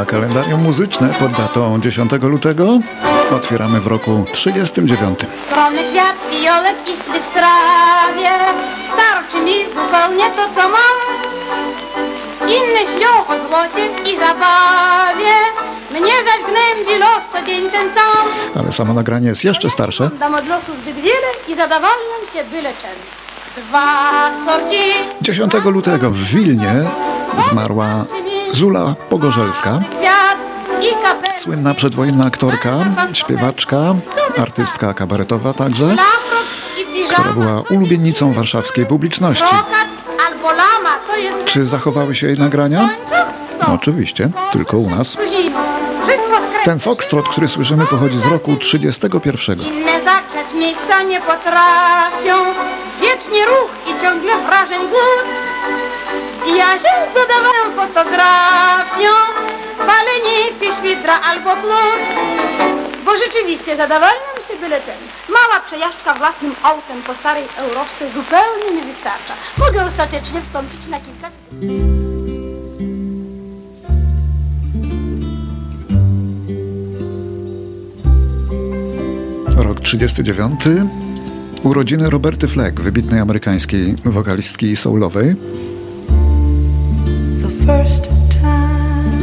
a kalendarium muzyczne pod datą 10 lutego otwieramy w roku 39. Skromny kwiat fiolek istny w trawie Starczy mi zupełnie to, co mam Inne śnią o złocie i zabawie Mnie zaś gnębi los co dzień ten sam Ale samo nagranie jest jeszcze starsze. Dam od losu zbyt wiele i się byle czym Dwa sorci 10 lutego w Wilnie zmarła Zula Pogorzelska, słynna przedwojenna aktorka, śpiewaczka, artystka kabaretowa także, która była ulubienicą warszawskiej publiczności. Czy zachowały się jej nagrania? Są. Oczywiście, tylko u nas. Ten foxtrot, który słyszymy, pochodzi z roku 31. Inne miejsca nie potrafią ruch i ciągle wrażeń głód Ja się zadawałem fotografią. Palenicy, świdra albo płód Bo rzeczywiście zadawalniam się byle czym. Mała przejażdżka własnym autem po starej Europce zupełnie mi wystarcza. Mogę ostatecznie wstąpić na kilka Rok 39. Urodziny Roberty Fleck, wybitnej amerykańskiej wokalistki soulowej. First time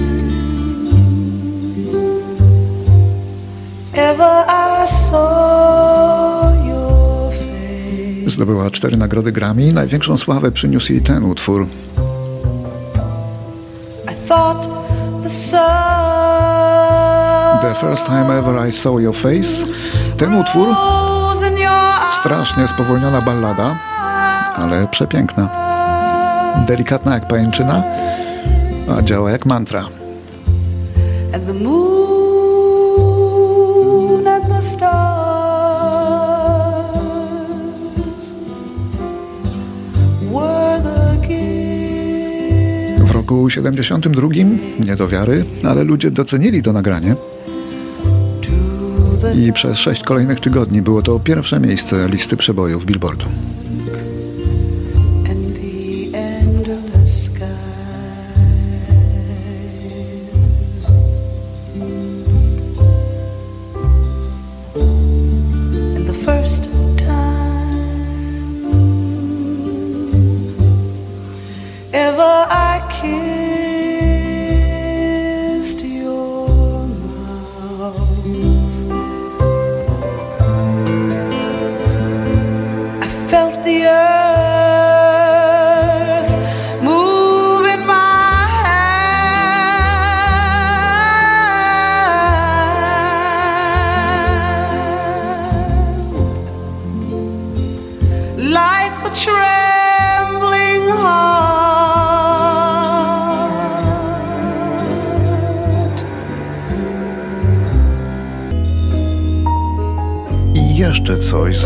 ever I saw your face. Zdobyła cztery nagrody Grammy. Największą sławę przyniósł jej ten utwór. I thought the sun The First Time Ever I Saw Your Face. Ten utwór, strasznie spowolniona ballada, ale przepiękna. Delikatna jak pajęczyna, a działa jak mantra. and the moon and the stars were the gifts. W roku 72, nie do wiary, ale ludzie docenili to nagranie i przez sześć kolejnych tygodni było to pierwsze miejsce listy przebojów Billboardu.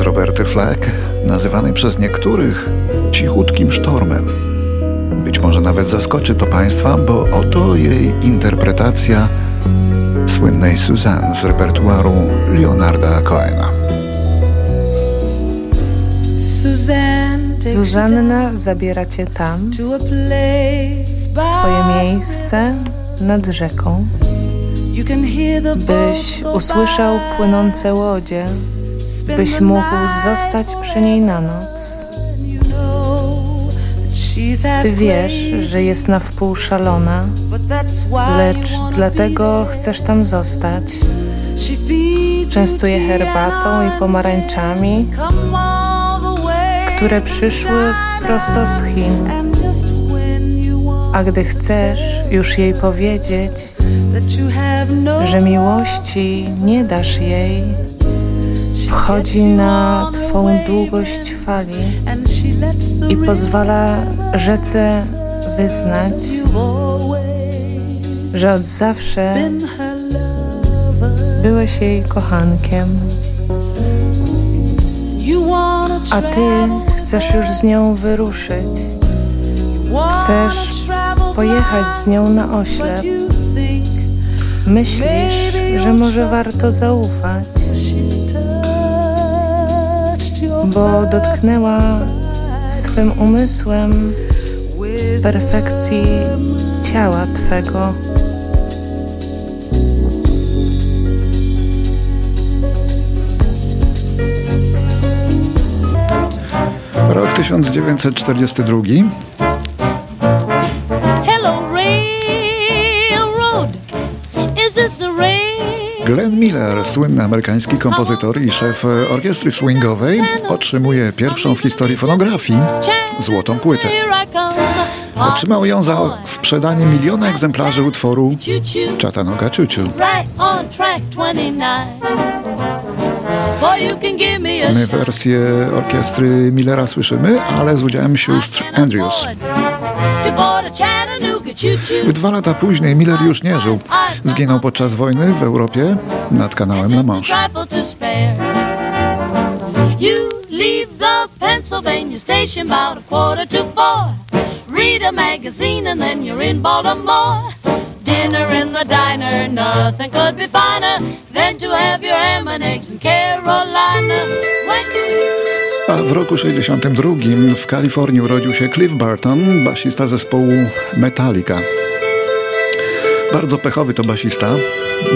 Roberty Fleck, nazywanej przez niektórych cichutkim sztormem. Być może nawet zaskoczy to Państwa, bo oto jej interpretacja słynnej Suzanne z repertuaru Leonarda Cohena. Zuzanna zabiera cię tam, swoje miejsce nad rzeką, byś usłyszał płynące łodzie, byś mógł zostać przy niej na noc. Ty wiesz, że jest na wpół szalona, lecz dlatego chcesz tam zostać. Częstuje herbatą i pomarańczami, które przyszły prosto z Chin. A gdy chcesz już jej powiedzieć, no że miłości nie dasz jej, wchodzi na twą długość fali i pozwala rzece wyznać, że od zawsze byłeś jej kochankiem, a ty chcesz już z nią wyruszyć. chcesz pojechać z nią na oślep. Myślisz, że może warto zaufać, bo dotknęła swym umysłem perfekcji ciała Twego. Rok 1942 Miller, słynny amerykański kompozytor i szef orkiestry swingowej, otrzymuje pierwszą w historii fonografii złotą płytę. Otrzymał ją za sprzedanie miliona egzemplarzy utworu. Chattanooga Choo Choo. Right on track 29. Boy, you can give me a My wersję orkiestry Millera słyszymy, ale z udziałem sióstr Andrews. Dwa lata później Miller już nie żył. Zginął podczas wojny w Europie nad kanałem La Manche. Dinner in the diner, nothing could be finer than to have your ham and eggs in Carolina. When you A w roku 62 w Kalifornii urodził się Cliff Burton, basista zespołu Metallica. Bardzo pechowy to basista,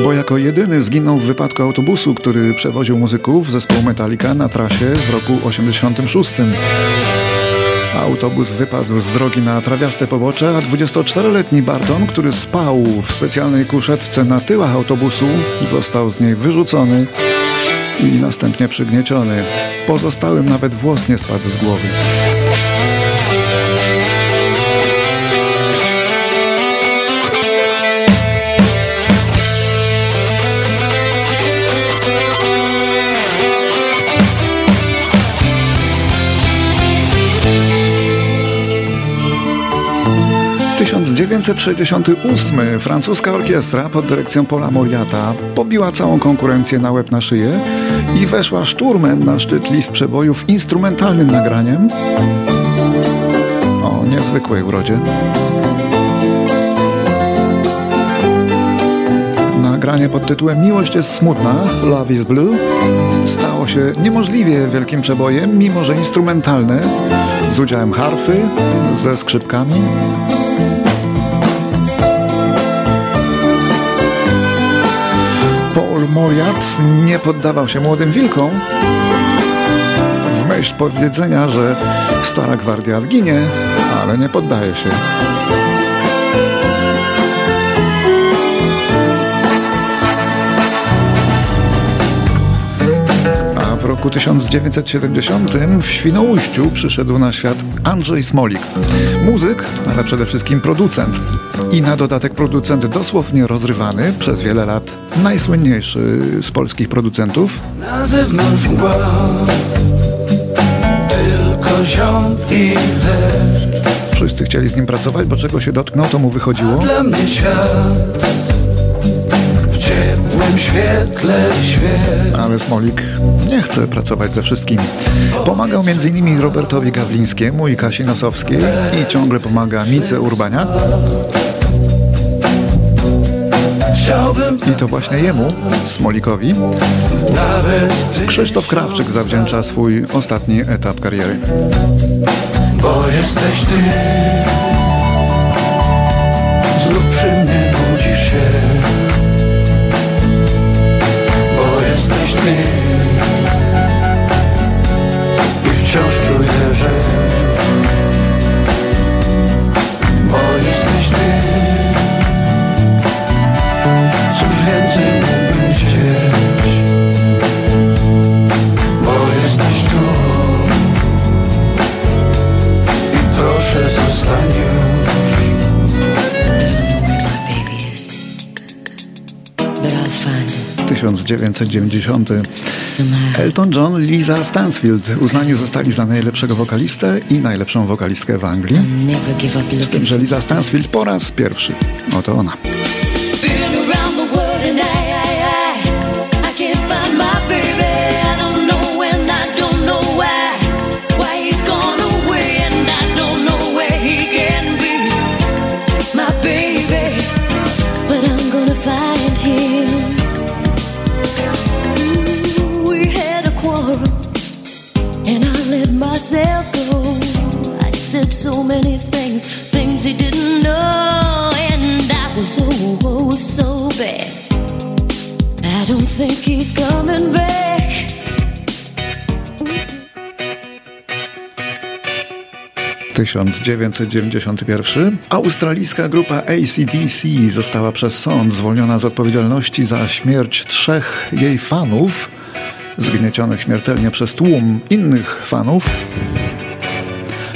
bo jako jedyny zginął w wypadku autobusu, który przewoził muzyków zespołu Metallica na trasie w roku 86. Autobus wypadł z drogi na trawiaste pobocze, a 24-letni Barton, który spał w specjalnej kuszetce na tyłach autobusu, został z niej wyrzucony i następnie przygnieciony. Pozostałym nawet włos nie spadł z głowy. W 1968 francuska orkiestra pod dyrekcją Paula Moriata pobiła całą konkurencję na łeb na szyję i weszła szturmem na szczyt list przebojów instrumentalnym nagraniem o niezwykłej urodzie. Nagranie pod tytułem Miłość jest smutna, Love is Blue, stało się niemożliwie wielkim przebojem, mimo że instrumentalne, z udziałem harfy, ze skrzypkami. Moriat nie poddawał się młodym wilkom w myśl powiedzenia, że stara gwardia ginie, ale nie poddaje się. A w roku 1970 w Świnoujściu przyszedł na świat Andrzej Smolik. Muzyk, ale przede wszystkim producent. I na dodatek producent dosłownie rozrywany przez wiele lat. Najsłynniejszy z polskich producentów. Na zewnątrz mgła Tylko ziąb i deszcz Wszyscy chcieli z nim pracować, bo czego się dotknął, to mu wychodziło. Dla mnie świat W świetle świat Ale Smolik nie chce pracować ze wszystkimi. Pomagał m.in. Robertowi Gawlińskiemu i Kasi Nosowskiej i ciągle pomaga Mice Urbaniak. I to właśnie jemu, Smolikowi, Krzysztof Krawczyk zawdzięcza swój ostatni etap kariery. Bo jesteś ty Znów przy mnie ty I wciąż czuję, że Bo jesteś ty. Cóż więcej 1990. somehow. Elton John, Lisa Stansfield uznani zostali za najlepszego wokalistę i najlepszą wokalistkę w Anglii. Z tym, że Lisa Stansfield po raz pierwszy. Oto ona. so many things, things he didn't know, and I was oh, oh so bad. I don't think he's coming back. ...1991 australijska grupa ACDC została przez sąd zwolniona z odpowiedzialności za śmierć trzech jej fanów zgniecionych śmiertelnie przez tłum innych fanów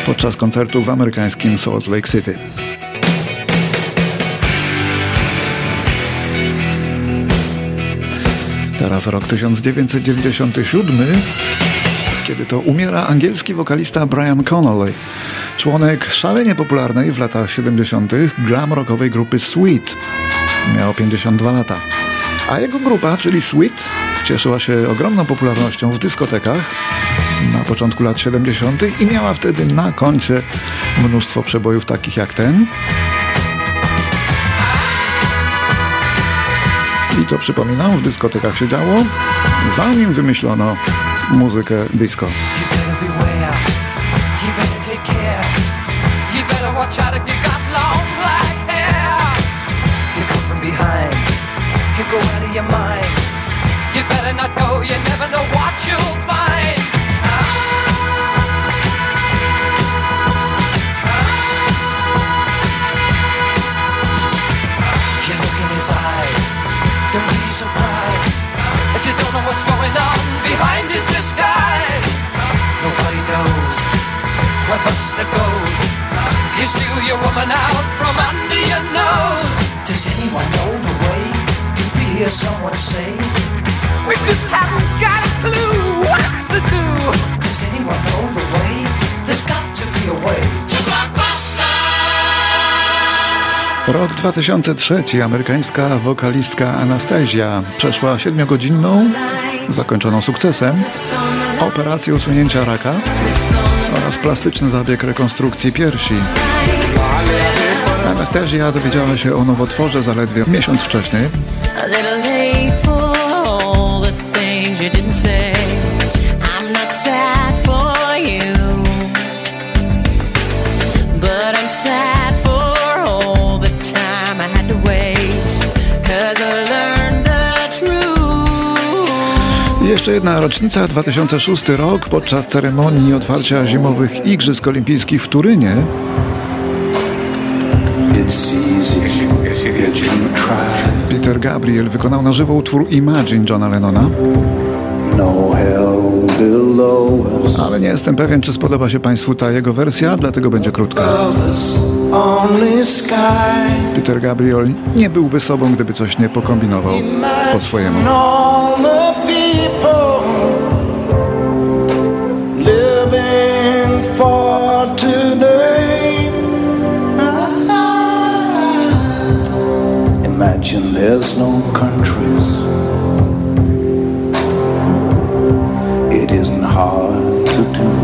podczas koncertu w amerykańskim Salt Lake City. Teraz rok 1997, kiedy to umiera angielski wokalista Brian Connolly, członek szalenie popularnej w latach 70. glam rockowej grupy Sweet. Miał 52 lata. A jego grupa, czyli Sweet, cieszyła się ogromną popularnością w dyskotekach na początku lat 70. i miała wtedy na koncie mnóstwo przebojów takich jak ten. I to przypominam, w dyskotekach się działo, zanim wymyślono muzykę disco. You better beware. You better take going on behind his disguise. Nobody knows where Buster goes. You steal your woman out from under your nose. Does anyone know the way hear someone say? We just haven't got a clue what to do. Does anyone know the way? There's got to be a way to. Rok 2003. Amerykańska wokalistka Anastasia przeszła siedmiogodzinną, zakończoną sukcesem, operację usunięcia raka oraz plastyczny zabieg rekonstrukcji piersi. Anastasia dowiedziała się o nowotworze zaledwie miesiąc wcześniej. Jeszcze jedna rocznica, 2006 rok, podczas ceremonii otwarcia zimowych Igrzysk Olimpijskich w Turynie. Peter Gabriel wykonał na żywo utwór Imagine Johna Lennona, No ale nie jestem pewien, czy spodoba się Państwu ta jego wersja, dlatego będzie krótka. Peter Gabriel nie byłby sobą, gdyby coś nie pokombinował po swojemu. Imagine there's no countries. It isn't hard to do.